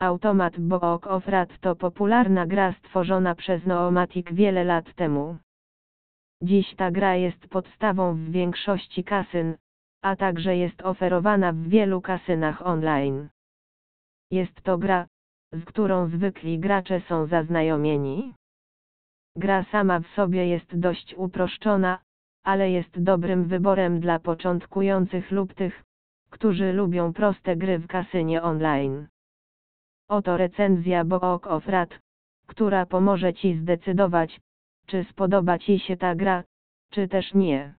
Automat Book of Rat to popularna gra stworzona przez Noomatic wiele lat temu. Dziś ta gra jest podstawą w większości kasyn, a także jest oferowana w wielu kasynach online. Jest to gra, z którą zwykli gracze są zaznajomieni. Gra sama w sobie jest dość uproszczona, ale jest dobrym wyborem dla początkujących lub tych, którzy lubią proste gry w kasynie online. Oto recenzja Book of Rat, która pomoże Ci zdecydować, czy spodoba Ci się ta gra, czy też nie.